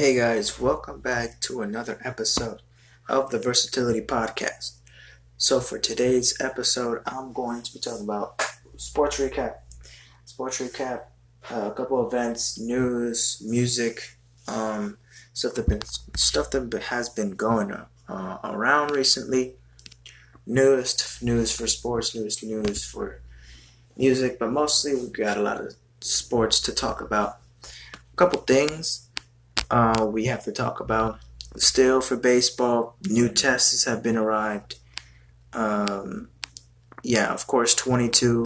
Hey guys, welcome back to another episode of the Versatility Podcast. So, for today's episode, I'm going to be talking about sports recap. Sports recap, uh, a couple events, news, music, um, stuff that been stuff that has been going uh, around recently. Newest news for sports, newest news for music, but mostly we've got a lot of sports to talk about. A couple things uh, we have to talk about. Still for baseball, new tests have been arrived. Um, yeah, of course, 22.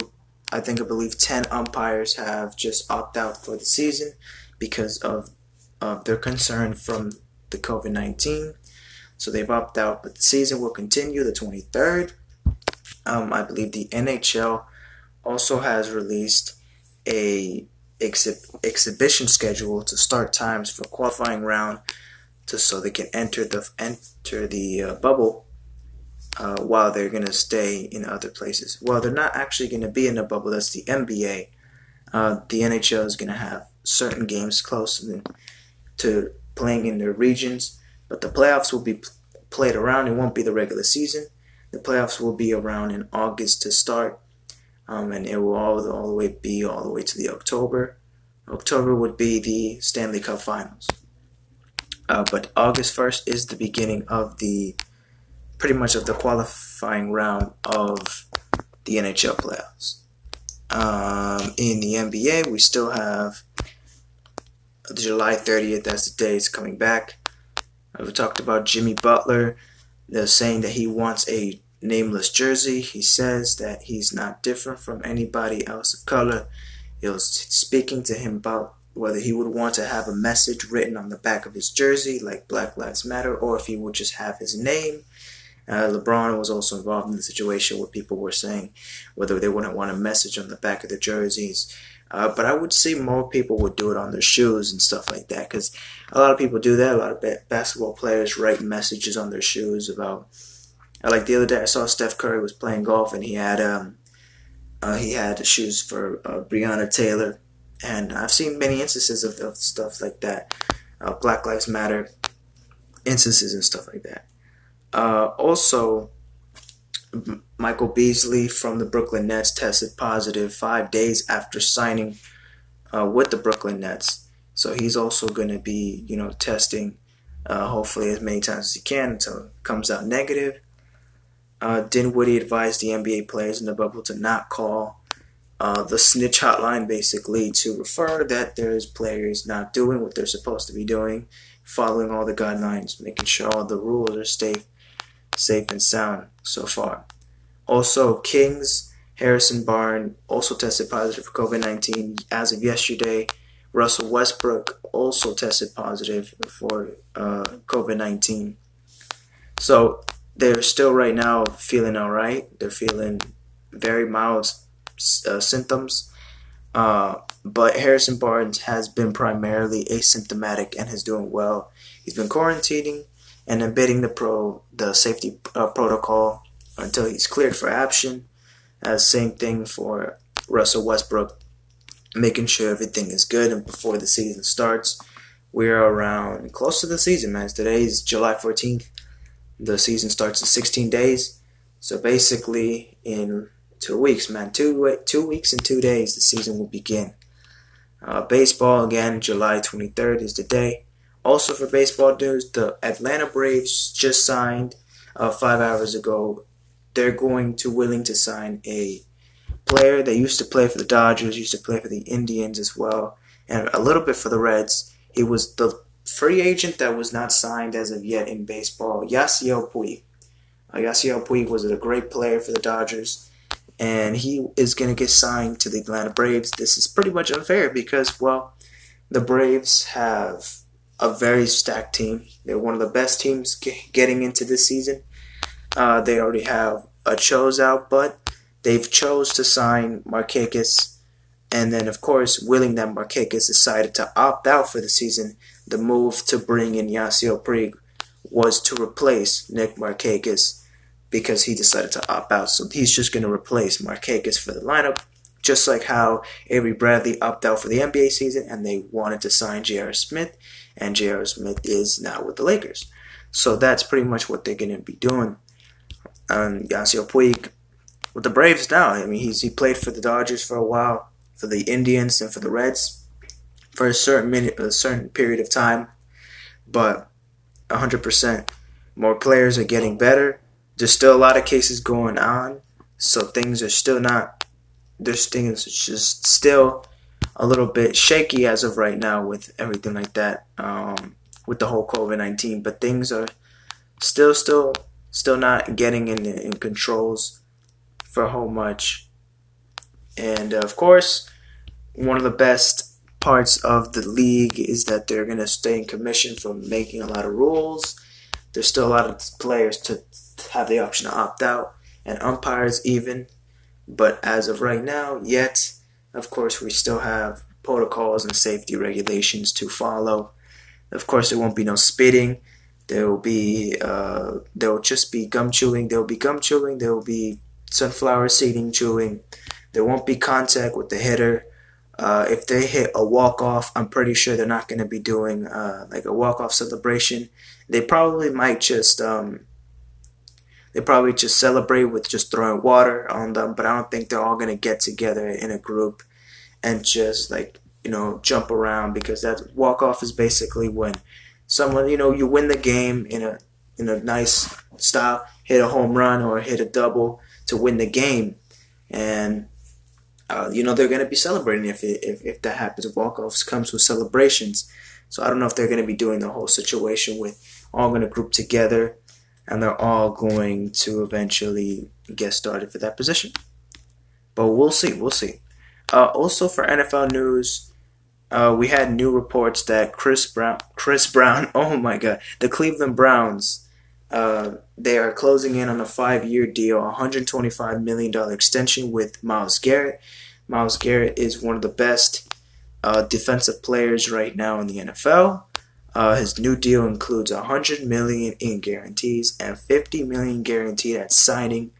I think I believe 10 umpires have just opted out for the season because of of their concern from the COVID 19. So they've opted out, but the season will continue the 23rd. Um, I believe the NHL also has released a exhi- exhibition schedule to start times for qualifying round, to so they can enter the enter the uh, bubble uh, while they're gonna stay in other places. Well, they're not actually gonna be in a bubble. That's the NBA. Uh, the NHL is gonna have certain games close to playing in their regions, but the playoffs will be played around. It won't be the regular season. The playoffs will be around in August to start um, and it will all, all the way be all the way to the October. October would be the Stanley Cup Finals. Uh, but August 1st is the beginning of the pretty much of the qualifying round of the NHL playoffs. Um, in the NBA, we still have July 30th. That's the day it's coming back. We talked about Jimmy Butler. They're saying that he wants a nameless jersey. He says that he's not different from anybody else of color. He was speaking to him about whether he would want to have a message written on the back of his jersey, like Black Lives Matter, or if he would just have his name. Uh, LeBron was also involved in the situation where people were saying whether they wouldn't want a message on the back of their jerseys. Uh, but I would see more people would do it on their shoes and stuff like that because a lot of people do that. A lot of basketball players write messages on their shoes about like the other day, I saw Steph Curry was playing golf and he had um, uh, he had shoes for uh, Breonna Taylor, and I've seen many instances of, of stuff like that, uh, Black Lives Matter instances and stuff like that. Uh, also, Michael Beasley from the Brooklyn Nets tested positive five days after signing uh, with the Brooklyn Nets, so he's also going to be you know testing. Uh, hopefully as many times as he can until it comes out negative. Uh, Dinwiddie advised the NBA players in the bubble to not call uh, the snitch hotline, basically, to refer that there's players not doing what they're supposed to be doing, following all the guidelines, making sure all the rules are safe, safe and sound so far. Also, Kings, Harrison Barnes also tested positive for COVID 19 as of yesterday. Russell Westbrook also tested positive for uh, COVID 19. So they're still right now feeling all right. They're feeling very mild uh, symptoms. Uh, but Harrison Barnes has been primarily asymptomatic and is doing well. He's been quarantining and embedding the pro the safety uh, protocol until he's cleared for action. Uh, same thing for Russell Westbrook, making sure everything is good and before the season starts. We're around close to the season, man. Today is July 14th. The season starts in 16 days. So basically, in two weeks, man, two two weeks and two days, the season will begin. Uh, baseball again, July 23rd is the day. Also for baseball news, the Atlanta Braves just signed uh, five hours ago. They're going to willing to sign a player that used to play for the Dodgers, used to play for the Indians as well, and a little bit for the Reds. He was the free agent that was not signed as of yet in baseball, Yasiel Puig. Uh, Yasiel Puig was a great player for the Dodgers, and he is going to get signed to the Atlanta Braves. This is pretty much unfair because, well, the Braves have a very stacked team. They're one of the best teams getting into this season. Uh, they already have a chose out, but they've chose to sign Markakis, and then of course, willing that Markakis decided to opt out for the season the move to bring in Yasiel Puig was to replace Nick Markakis because he decided to opt out. So he's just going to replace Markakis for the lineup just like how Avery Bradley opted out for the NBA season and they wanted to sign J.R. Smith, and J.R. Smith is now with the Lakers. So that's pretty much what they're going to be doing. Um, Yasiel Puig with the Braves now. I mean, he's he played for the Dodgers for a while, for the Indians, and for the Reds for a certain minute, a certain period of time. But 100% more players are getting better. There's still a lot of cases going on, so things are still not. There's things just still a little bit shaky as of right now with everything like that, um, with the whole COVID nineteen. But things are still, still, still not getting in in controls for how much. And of course, one of the best parts of the league is that they're going to stay in commission from making a lot of rules. There's still a lot of players to have the option to opt out, and umpires even. But as of right now, yet, of course, we still have protocols and safety regulations to follow. Of course, there won't be no spitting. There will be uh, there will just be gum chewing. There will be gum chewing. There will be sunflower seeding chewing. There won't be contact with the hitter. Uh, if they hit a walk off, I'm pretty sure they're not going to be doing uh, like a walk off celebration. They probably might just um, they probably just celebrate with just throwing water on them, but I don't think they're all going to get together in a group and just like you know jump around because that walk off is basically when someone you know you win the game in a in a nice style, hit a home run or hit a double to win the game, and uh, you know they're going to be celebrating if, it, if if that happens. Walk offs comes with celebrations, so I don't know if they're going to be doing the whole situation with all going to group together, and they're all going to eventually get started for that position. But we'll see. We'll see. Uh, also for NFL news, uh, we had new reports that Chris Brown, Chris Brown, oh my God, the Cleveland Browns uh, they are closing in on a five-year deal, $125 million extension with Myles Garrett. Myles Garrett is one of the best uh, defensive players right now in the NFL. Uh, his new deal includes 100 million in guarantees and 50 million guaranteed at signing.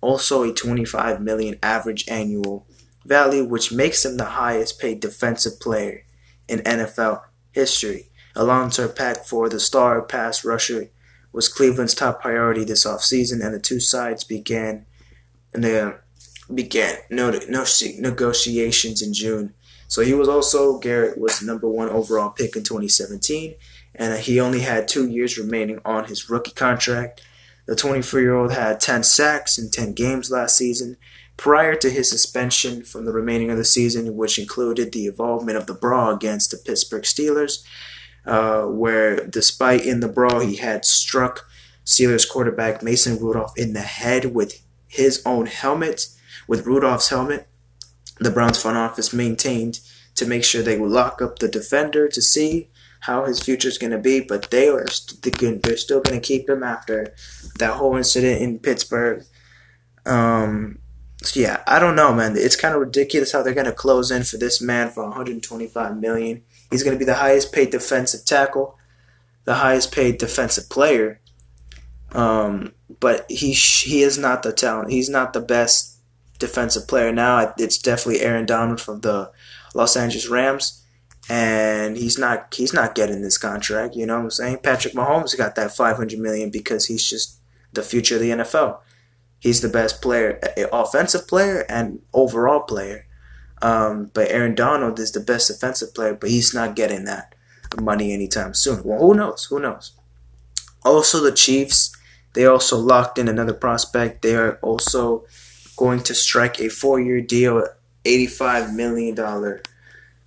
Also, a 25 million average annual value, which makes him the highest paid defensive player in NFL history. A long-term pact for the star pass rusher was Cleveland's top priority this offseason, and the two sides began and they began no, no negotiations in June. So he was also Garrett was number one overall pick in 2017, and he only had two years remaining on his rookie contract. The 24-year-old had 10 sacks in 10 games last season, prior to his suspension from the remaining of the season, which included the involvement of the brawl against the Pittsburgh Steelers uh, where despite in the brawl he had struck Steelers quarterback Mason Rudolph in the head with his own helmet, with Rudolph's helmet. The Browns front office maintained to make sure they would lock up the defender to see how his future is going to be, but they are st- they're still going to keep him after that whole incident in Pittsburgh. Um, so yeah, I don't know, man. It's kind of ridiculous how they're going to close in for this man for 125 million. He's going to be the highest paid defensive tackle, the highest paid defensive player. Um, but he he is not the talent. He's not the best defensive player now. It's definitely Aaron Donald from the Los Angeles Rams, and he's not he's not getting this contract. You know what I'm saying? Patrick Mahomes got that 500 million because he's just the future of the NFL. He's the best player, offensive player and overall player. Um, but Aaron Donald is the best offensive player, but he's not getting that money anytime soon. Well, who knows? Who knows? Also, the Chiefs, they also locked in another prospect. They are also going to strike a four year deal, $85 million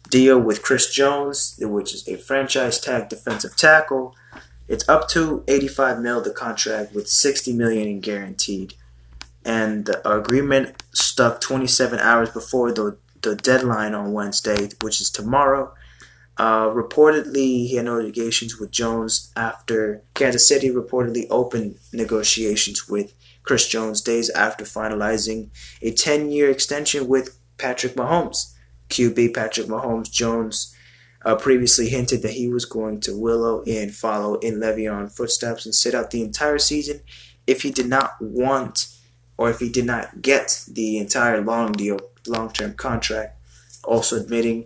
deal with Chris Jones, which is a franchise tag defensive tackle. It's up to 85 mil the contract with 60 million in guaranteed. And the agreement stuck 27 hours before the the deadline on Wednesday, which is tomorrow. Uh, reportedly, he had no negotiations with Jones after Kansas City reportedly opened negotiations with Chris Jones days after finalizing a 10 year extension with Patrick Mahomes. QB Patrick Mahomes Jones uh, previously hinted that he was going to willow and follow in Le'Veon footsteps and sit out the entire season if he did not want or if he did not get the entire long deal long term contract. Also admitting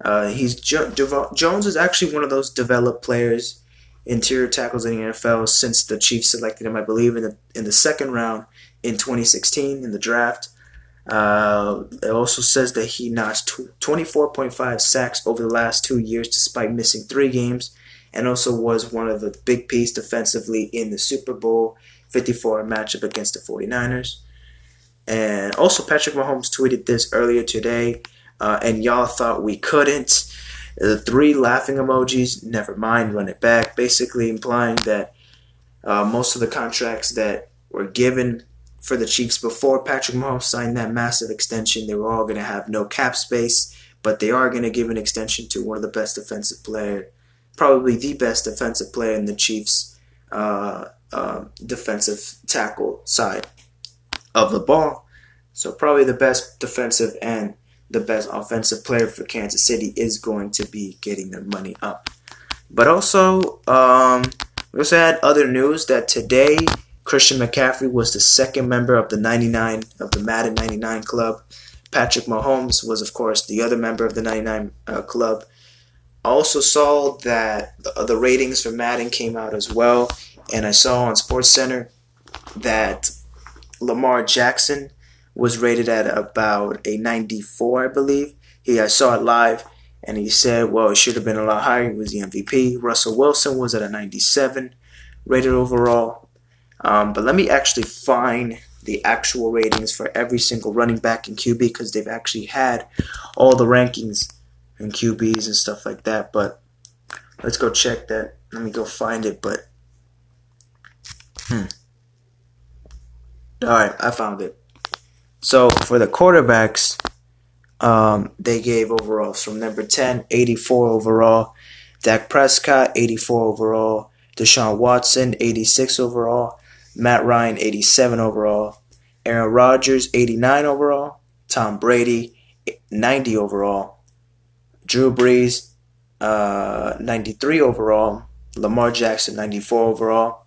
uh, he's jo- Jones is actually one of those developed players, interior tackles in the NFL since the Chiefs selected him, I believe, in the in the second round in 2016 in the draft. Uh, it also says that he notched 24.5 sacks over the last two years despite missing three games, and also was one of the big piece defensively in the Super Bowl 54 matchup against the 49ers. And also, Patrick Mahomes tweeted this earlier today, uh, and y'all thought we couldn't. The three laughing emojis, never mind, run it back, basically implying that uh, most of the contracts that were given for the Chiefs before Patrick Mahomes signed that massive extension. They were all going to have no cap space, but they are going to give an extension to one of the best defensive player, probably the best defensive player in the Chiefs' uh, uh, defensive tackle side of the ball. So probably the best defensive and the best offensive player for Kansas City is going to be getting their money up. But also, um, we also had other news that today Christian McCaffrey was the second member of the 99 of the Madden 99 club. Patrick Mahomes was, of course, the other member of the 99 uh, club. Also saw that the, the ratings for Madden came out as well, and I saw on SportsCenter that Lamar Jackson was rated at about a 94, I believe. He I saw it live, and he said, "Well, it should have been a lot higher." He was the MVP. Russell Wilson was at a 97 rated overall. Um, but let me actually find the actual ratings for every single running back in QB because they've actually had all the rankings and QBs and stuff like that. But let's go check that. Let me go find it. But hmm. All right, I found it. So for the quarterbacks, um, they gave overalls from number 10, 84 overall. Dak Prescott, 84 overall. Deshaun Watson, 86 overall. Matt Ryan, 87 overall. Aaron Rodgers, 89 overall. Tom Brady, 90 overall. Drew Brees, uh, 93 overall. Lamar Jackson, 94 overall.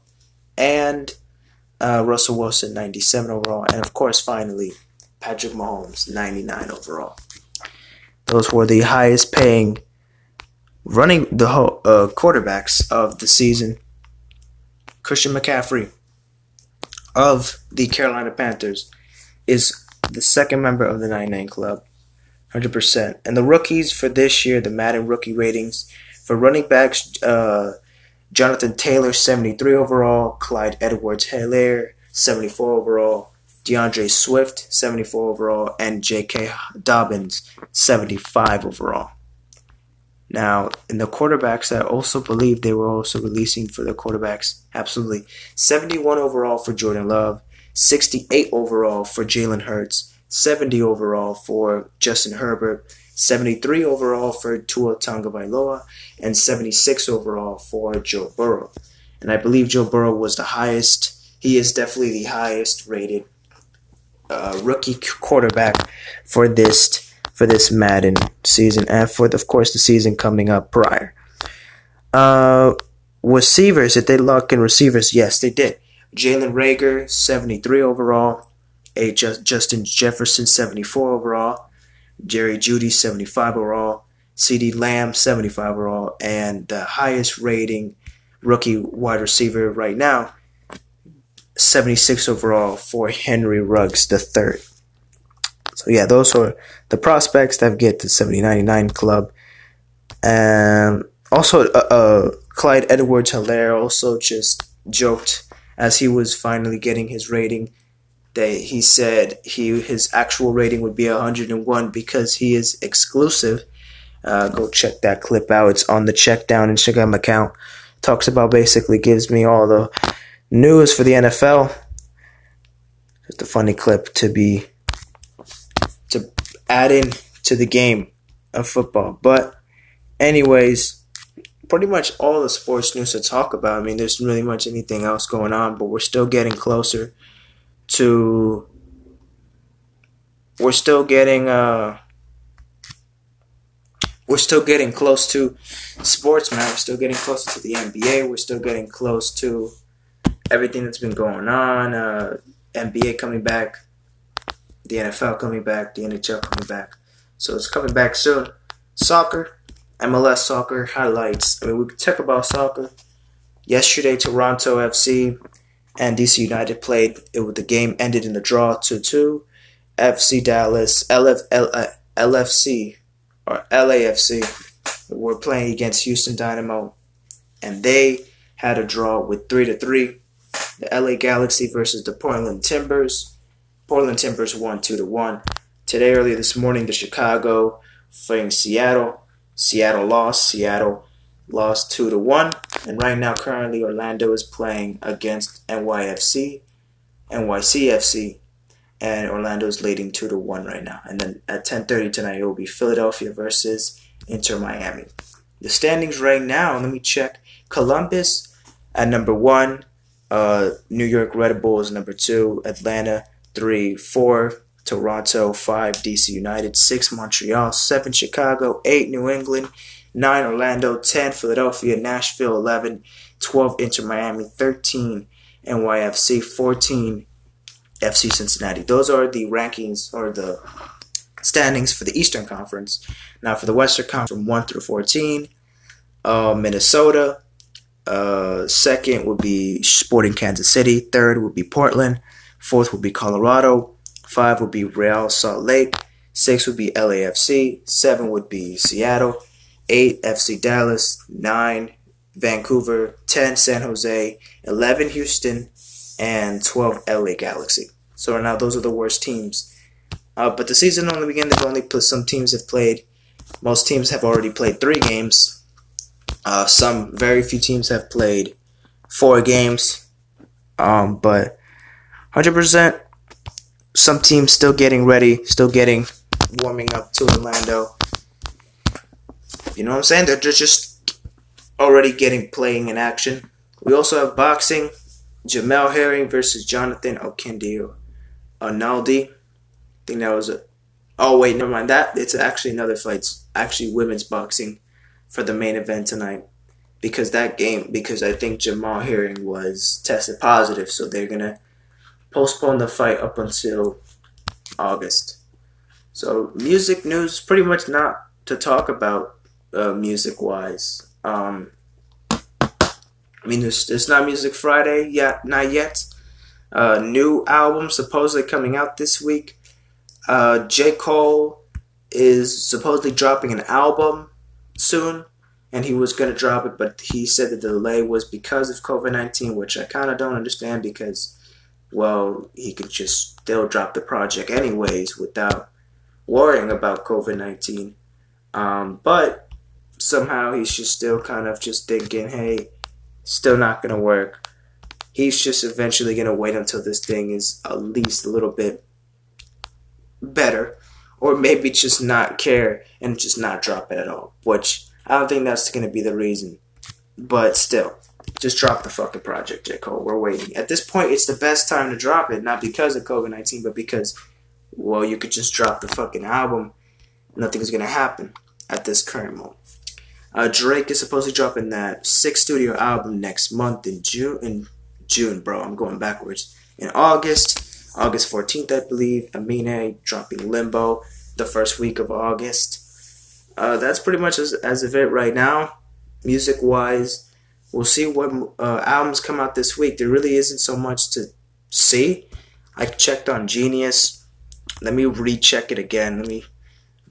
And uh, Russell Wilson, 97 overall. And of course, finally, Patrick Mahomes, 99 overall. Those were the highest paying running the uh, quarterbacks of the season. Christian McCaffrey, of the Carolina Panthers is the second member of the 99 Club, 100%. And the rookies for this year, the Madden rookie ratings for running backs, uh, Jonathan Taylor, 73 overall, Clyde Edwards Helaire, 74 overall, D'Andre Swift, 74 overall, and J.K. Dobbins, 75 overall. Now, in the quarterbacks, I also believe they were also releasing for the quarterbacks. Absolutely. 71 overall for Jordan Love, 68 overall for Jalen Hurts, 70 overall for Justin Herbert, 73 overall for Tua Tagovailoa, and 76 overall for Joe Burrow. And I believe Joe Burrow was the highest. He is definitely the highest rated uh, rookie quarterback for this for this Madden season and for, of course, the season coming up prior. Uh, receivers, did they lock in receivers? Yes, they did. Jalen Reagor, 73 overall. A Justin Jefferson, 74 overall. Jerry Jeudy, 75 overall. CeeDee Lamb, 75 overall. And the highest rating rookie wide receiver right now, 76 overall for Henry Ruggs III. So yeah, those are the prospects that get the 7099 club. And also, uh, uh, Clyde Edwards Helaire also just joked as he was finally getting his rating that he said he his actual rating would be 101 because he is exclusive. Uh, go check that clip out. It's on the Check Down Instagram account. Talks about basically gives me all the news for the NFL. Just a funny clip to be to add in to the game of football. But, anyways, pretty much all the sports news to talk about. I mean, there's really much anything else going on, but we're still getting closer to. We're still getting uh we're still getting close to sports, man. We're still getting closer to the NBA. We're still getting close to everything that's been going on. Uh, NBA coming back the NFL coming back, the NHL coming back. So it's coming back soon. Soccer, MLS soccer highlights. I mean, we could talk about soccer. Yesterday, Toronto FC and DC United played. It the game ended in a draw 2-2. FC Dallas, LF, L, uh, LFC or LAFC were playing against Houston Dynamo, and they had a draw with three to three. The LA Galaxy versus the Portland Timbers. Portland Timbers won two to one. Today, early this morning, the Chicago playing Seattle. Seattle lost. Seattle lost two to one. And right now, currently, Orlando is playing against NYFC, NYCFC, and Orlando is leading two to one right now. And then at 10:30 tonight, it will be Philadelphia versus Inter Miami. The standings right now. Let me check. Columbus at number one. Uh, New York Red Bulls number two. Atlanta three, four. Toronto five. DC United six. Montreal seven. Chicago eight. New England 9 Orlando, 10 Philadelphia, Nashville 11, 12 Inter Miami, 13 NYFC, 14 FC Cincinnati. Those are the rankings or the standings for the Eastern Conference. Now for the Western Conference, from 1 through 14, uh, Minnesota. Uh, second would be Sporting Kansas City. Third would be Portland. Fourth would be Colorado. Five would be Real Salt Lake. Six would be LAFC. Seven would be Seattle. 8 FC Dallas, 9 Vancouver, 10 San Jose, 11 Houston, and 12 LA Galaxy. So right now those are the worst teams. Uh, but the season only began. They've only put some teams have played. Most teams have already played three games. Uh, some very few teams have played four games. Um, but 100%, some teams still getting ready, still getting warming up to Orlando. You know what I'm saying? They're just already getting playing in action. We also have boxing. Jamel Herring versus Jonathan Oquendo. Arnaldi. I think that was a. Oh wait, never mind. That it's actually another fight. It's actually women's boxing for the main event tonight. Because that game, because I think Jamel Herring was tested positive, so they're gonna postpone the fight up until August. So music news, pretty much not to talk about uh, music wise. Um, I mean, it's, it's not Music Friday yet, not yet. Uh, new album supposedly coming out this week. Uh, J. Cole is supposedly dropping an album soon, and he was going to drop it, but he said the delay was because of COVID 19, which I kind of don't understand because, well, he could just still drop the project anyways without worrying about COVID 19. Um, but somehow he's just still kind of just thinking, hey, still not going to work. He's just eventually going to wait until this thing is at least a little bit better. Or maybe just not care and just not drop it at all. Which I don't think that's going to be the reason. But still, just drop the fucking project, J. Cole. We're waiting. At this point, it's the best time to drop it. Not because of COVID 19, but because, well, you could just drop the fucking album. Nothing's going to happen at this current moment. Uh, Drake is supposedly dropping that sixth studio album next month in June. In June, bro, I'm going backwards. In August, August 14th, I believe. Amine dropping Limbo the first week of August. Uh, that's pretty much as, as of it right now. Music wise, we'll see what uh, albums come out this week. There really isn't so much to see. I checked on Genius. Let me recheck it again. Let me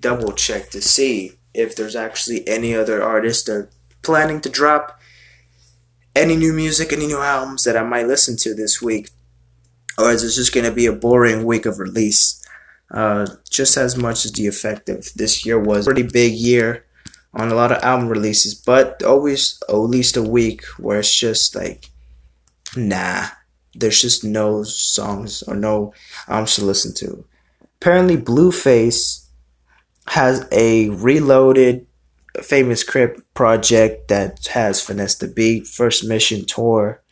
double check to see if there's actually any other artists that are planning to drop any new music, any new albums that I might listen to this week. Or is this just going to be a boring week of release? Uh, just as much as the effective. This year was a pretty big year on a lot of album releases, but always at least a week where it's just like, nah, there's just no songs or no albums to listen to. Apparently, Blueface has a reloaded famous Crip project that has Finesse the Beat, First Mission Tour,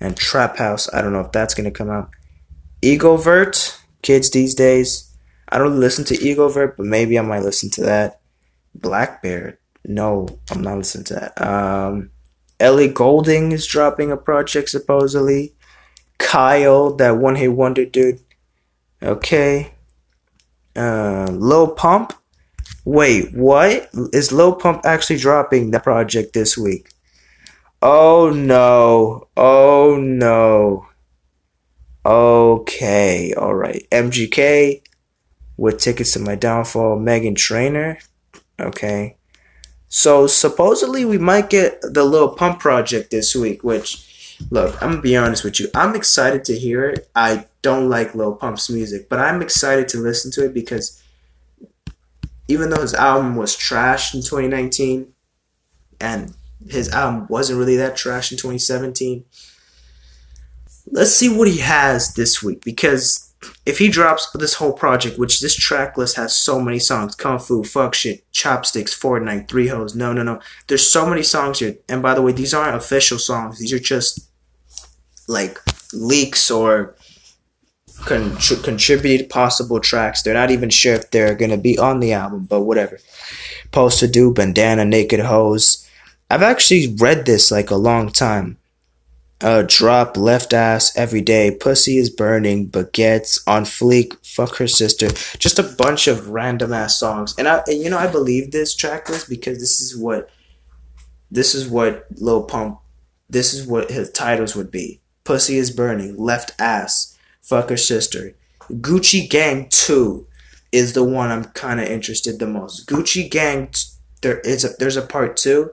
and Trap House. I don't know if that's gonna come out. Egovert, kids these days. I don't listen to Egovert, but maybe I might listen to that. Blackbeard. No, I'm not listening to that. Um, Ellie Goulding is dropping a project supposedly. Kyle, that one hit wonder dude. Okay. Uh, Lil Pump. Wait, what? Is Lil Pump actually dropping the project this week? Oh no. Oh no. Okay, alright. MGK with Tickets to My Downfall, Meghan Trainor. Okay. So supposedly we might get the Lil Pump project this week, which look, I'm gonna be honest with you. I'm excited to hear it. I don't like Lil Pump's music, but I'm excited to listen to it because even though his album was trash in 2019 and his album wasn't really that trash in 2017, let's see what he has this week because if he drops this whole project, which this track list has so many songs, Kung Fu, Fuck Shit, Chopsticks, Fortnite, Three Hoes, no, no, no. There's so many songs here. And by the way, these aren't official songs. These are just like leaks or con- contributed possible tracks. They're not even sure if they're to be on the album, but whatever. Poster Do, Bandana, Naked hose. I've actually read this like a long time uh, drop left ass every day. Pussy is burning. Baguettes on fleek. Fuck her sister. Just a bunch of random ass songs. And I, and you know, I believe this track list because this is what, this is what Lil Pump, this is what his titles would be. Pussy is burning. Left ass. Fuck her sister. Gucci Gang Two is the one I'm kind of interested the most. Gucci Gang, there is a there's a part two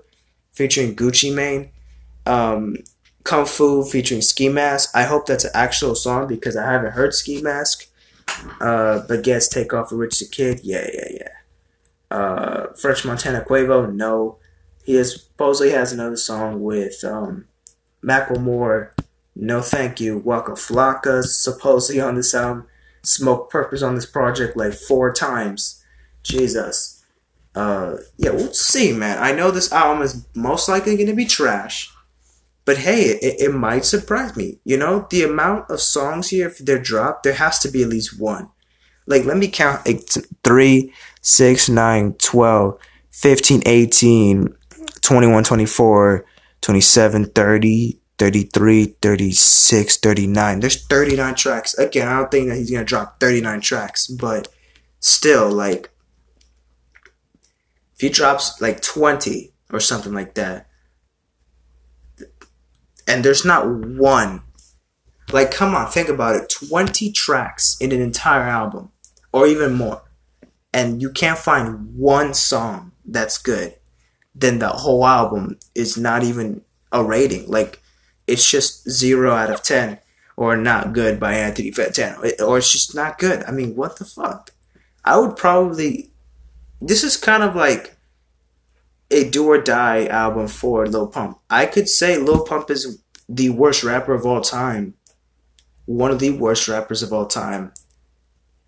featuring Gucci Mane. Um, Kung Fu featuring Ski Mask. I hope that's an actual song because I haven't heard Ski Mask. Uh, Baguettes Take Off a Rich the Kid. Yeah, yeah, yeah. Uh, French Montana Quavo. No. He is, supposedly has another song with um, Macklemore. No thank you. Waka Flocka supposedly on this album. Smoke Purpose on this project like four times. Jesus. Uh, yeah, we'll see, man. I know this album is most likely going to be trash. But hey, it, it might surprise me. You know, the amount of songs here, if they're dropped, there has to be at least one. Like, let me count like, 3, 6, 9, 12, 15, 18, 21, 24, 27, 30, 33, 36, 39. There's 39 tracks. Again, I don't think that he's going to drop 39 tracks, but still, like, if he drops like 20 or something like that, and there's not one. Like, come on, think about it. 20 tracks in an entire album, or even more. And you can't find one song that's good. Then the whole album is not even a rating. Like, it's just 0 out of 10, or not good by Anthony Fantano, or it's just not good. I mean, what the fuck? I would probably. This is kind of like a do or die album for Lil Pump. I could say Lil Pump is the worst rapper of all time. One of the worst rappers of all time.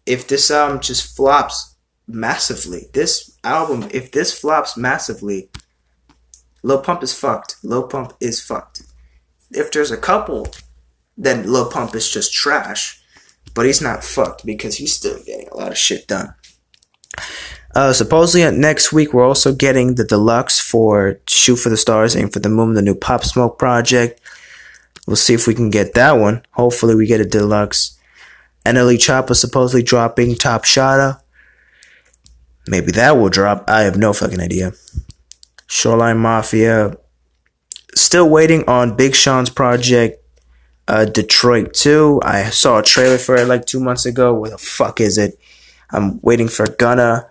If this album just flops massively, this album, if this flops massively, Lil Pump is fucked. Lil Pump is fucked. If there's a couple, then Lil Pump is just trash. But he's not fucked because he's still getting a lot of shit done. Uh, supposedly next week we're also getting the deluxe for Shoot for the Stars, Aim for the Moon, the new Pop Smoke project. We'll see if we can get that one. Hopefully we get a deluxe. NLE Choppa supposedly dropping Top Shotta. Maybe that will drop. I have no fucking idea. Shoreline Mafia. Still waiting on Big Sean's project, uh, Detroit 2. I saw a trailer for it like two months ago. Where the fuck is it? I'm waiting for Gunna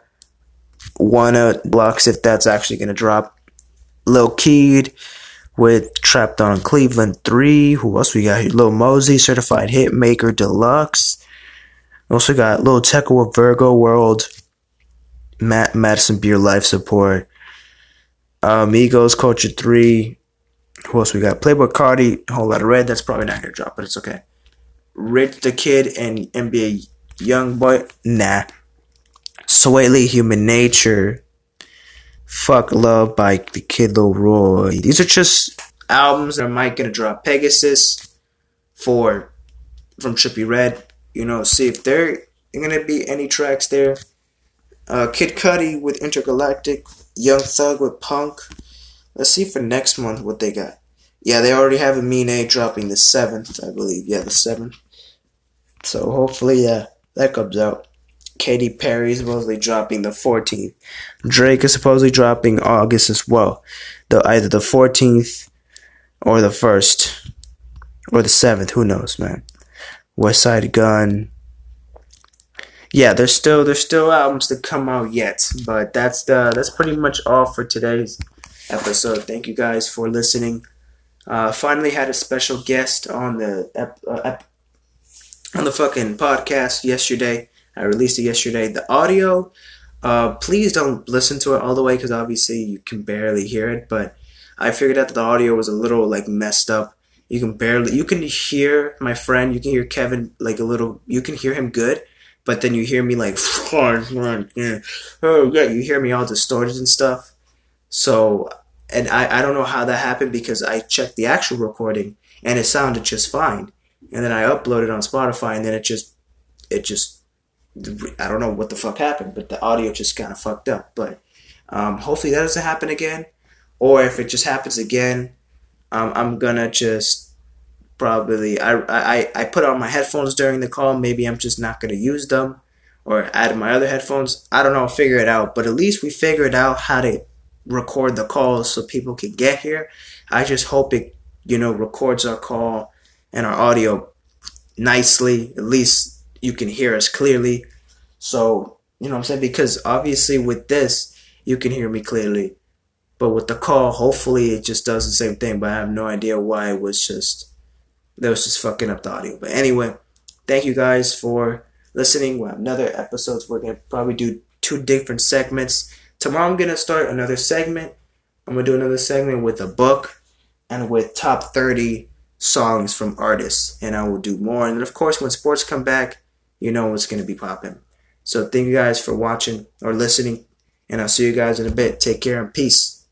wanna blocks if that's actually gonna drop. Lil Keed with Trapped on Cleveland 3. Who else we got here? Lil Mosey, Certified Hitmaker Deluxe. Also got Lil Tecca with Virgo World. Matt Madison Beer Life Support. Uh, Migos Culture 3. Who else we got? Playboi Carti, Whole Lot of Red. That's probably not gonna drop, but it's okay. Rich the Kid and NBA Young Boy. Nah. Swae Lee, Human Nature, Fuck Love by the Kid LAROI. These are just albums that might gonna drop. Pegasus for from Trippie Redd. You know, see if there gonna be any tracks there. Uh, Kid Cudi with Intergalactic, Young Thug with Punk. Let's see for next month what they got. Yeah, they already have Aminé dropping the seventh, I believe. Yeah, the seventh. So hopefully, yeah, that comes out. Katy Perry is supposedly dropping the 14th. Drake is supposedly dropping August as well. The either the 14th or the 1st or the 7th, who knows, man. Westside Gun. Yeah, there's still there's still albums to come out yet, but that's the that's pretty much all for today's episode. Thank you guys for listening. Uh, finally had a special guest on the ep, uh, ep, on the fucking podcast yesterday. I released it yesterday. The audio, uh, please don't listen to it all the way because obviously you can barely hear it. But I figured out that the audio was a little like messed up. You can barely, you can hear my friend, you can hear Kevin like a little, you can hear him good, but then you hear me like, oh yeah, you hear me all distorted and stuff. So, and I, I don't know how that happened because I checked the actual recording and it sounded just fine. And then I uploaded on Spotify and then it just, it just I don't know what the fuck happened, but the audio just kind of fucked up. But um, hopefully that doesn't happen again. Or if it just happens again, um, I'm gonna just probably I, I I put on my headphones during the call. Maybe I'm just not gonna use them, or add my other headphones. I don't know. Figure it out. But at least we figured out how to record the calls so people can get here. I just hope it you know records our call and our audio nicely. At least you can hear us clearly. So, you know I'm saying? Because obviously with this, you can hear me clearly. But with the call, hopefully it just does the same thing. But I have no idea why it was just, that was just fucking up the audio. But anyway, thank you guys for listening. We'll have another episodes. We're going to probably do two different segments. Tomorrow I'm to start another segment. I'm to do another segment with a book and with top 30 songs from artists. And I will do more. And then, of course, when sports come back, you know what's to be popping. So thank you guys for watching or listening, and I'll see you guys in a bit. Take care and peace.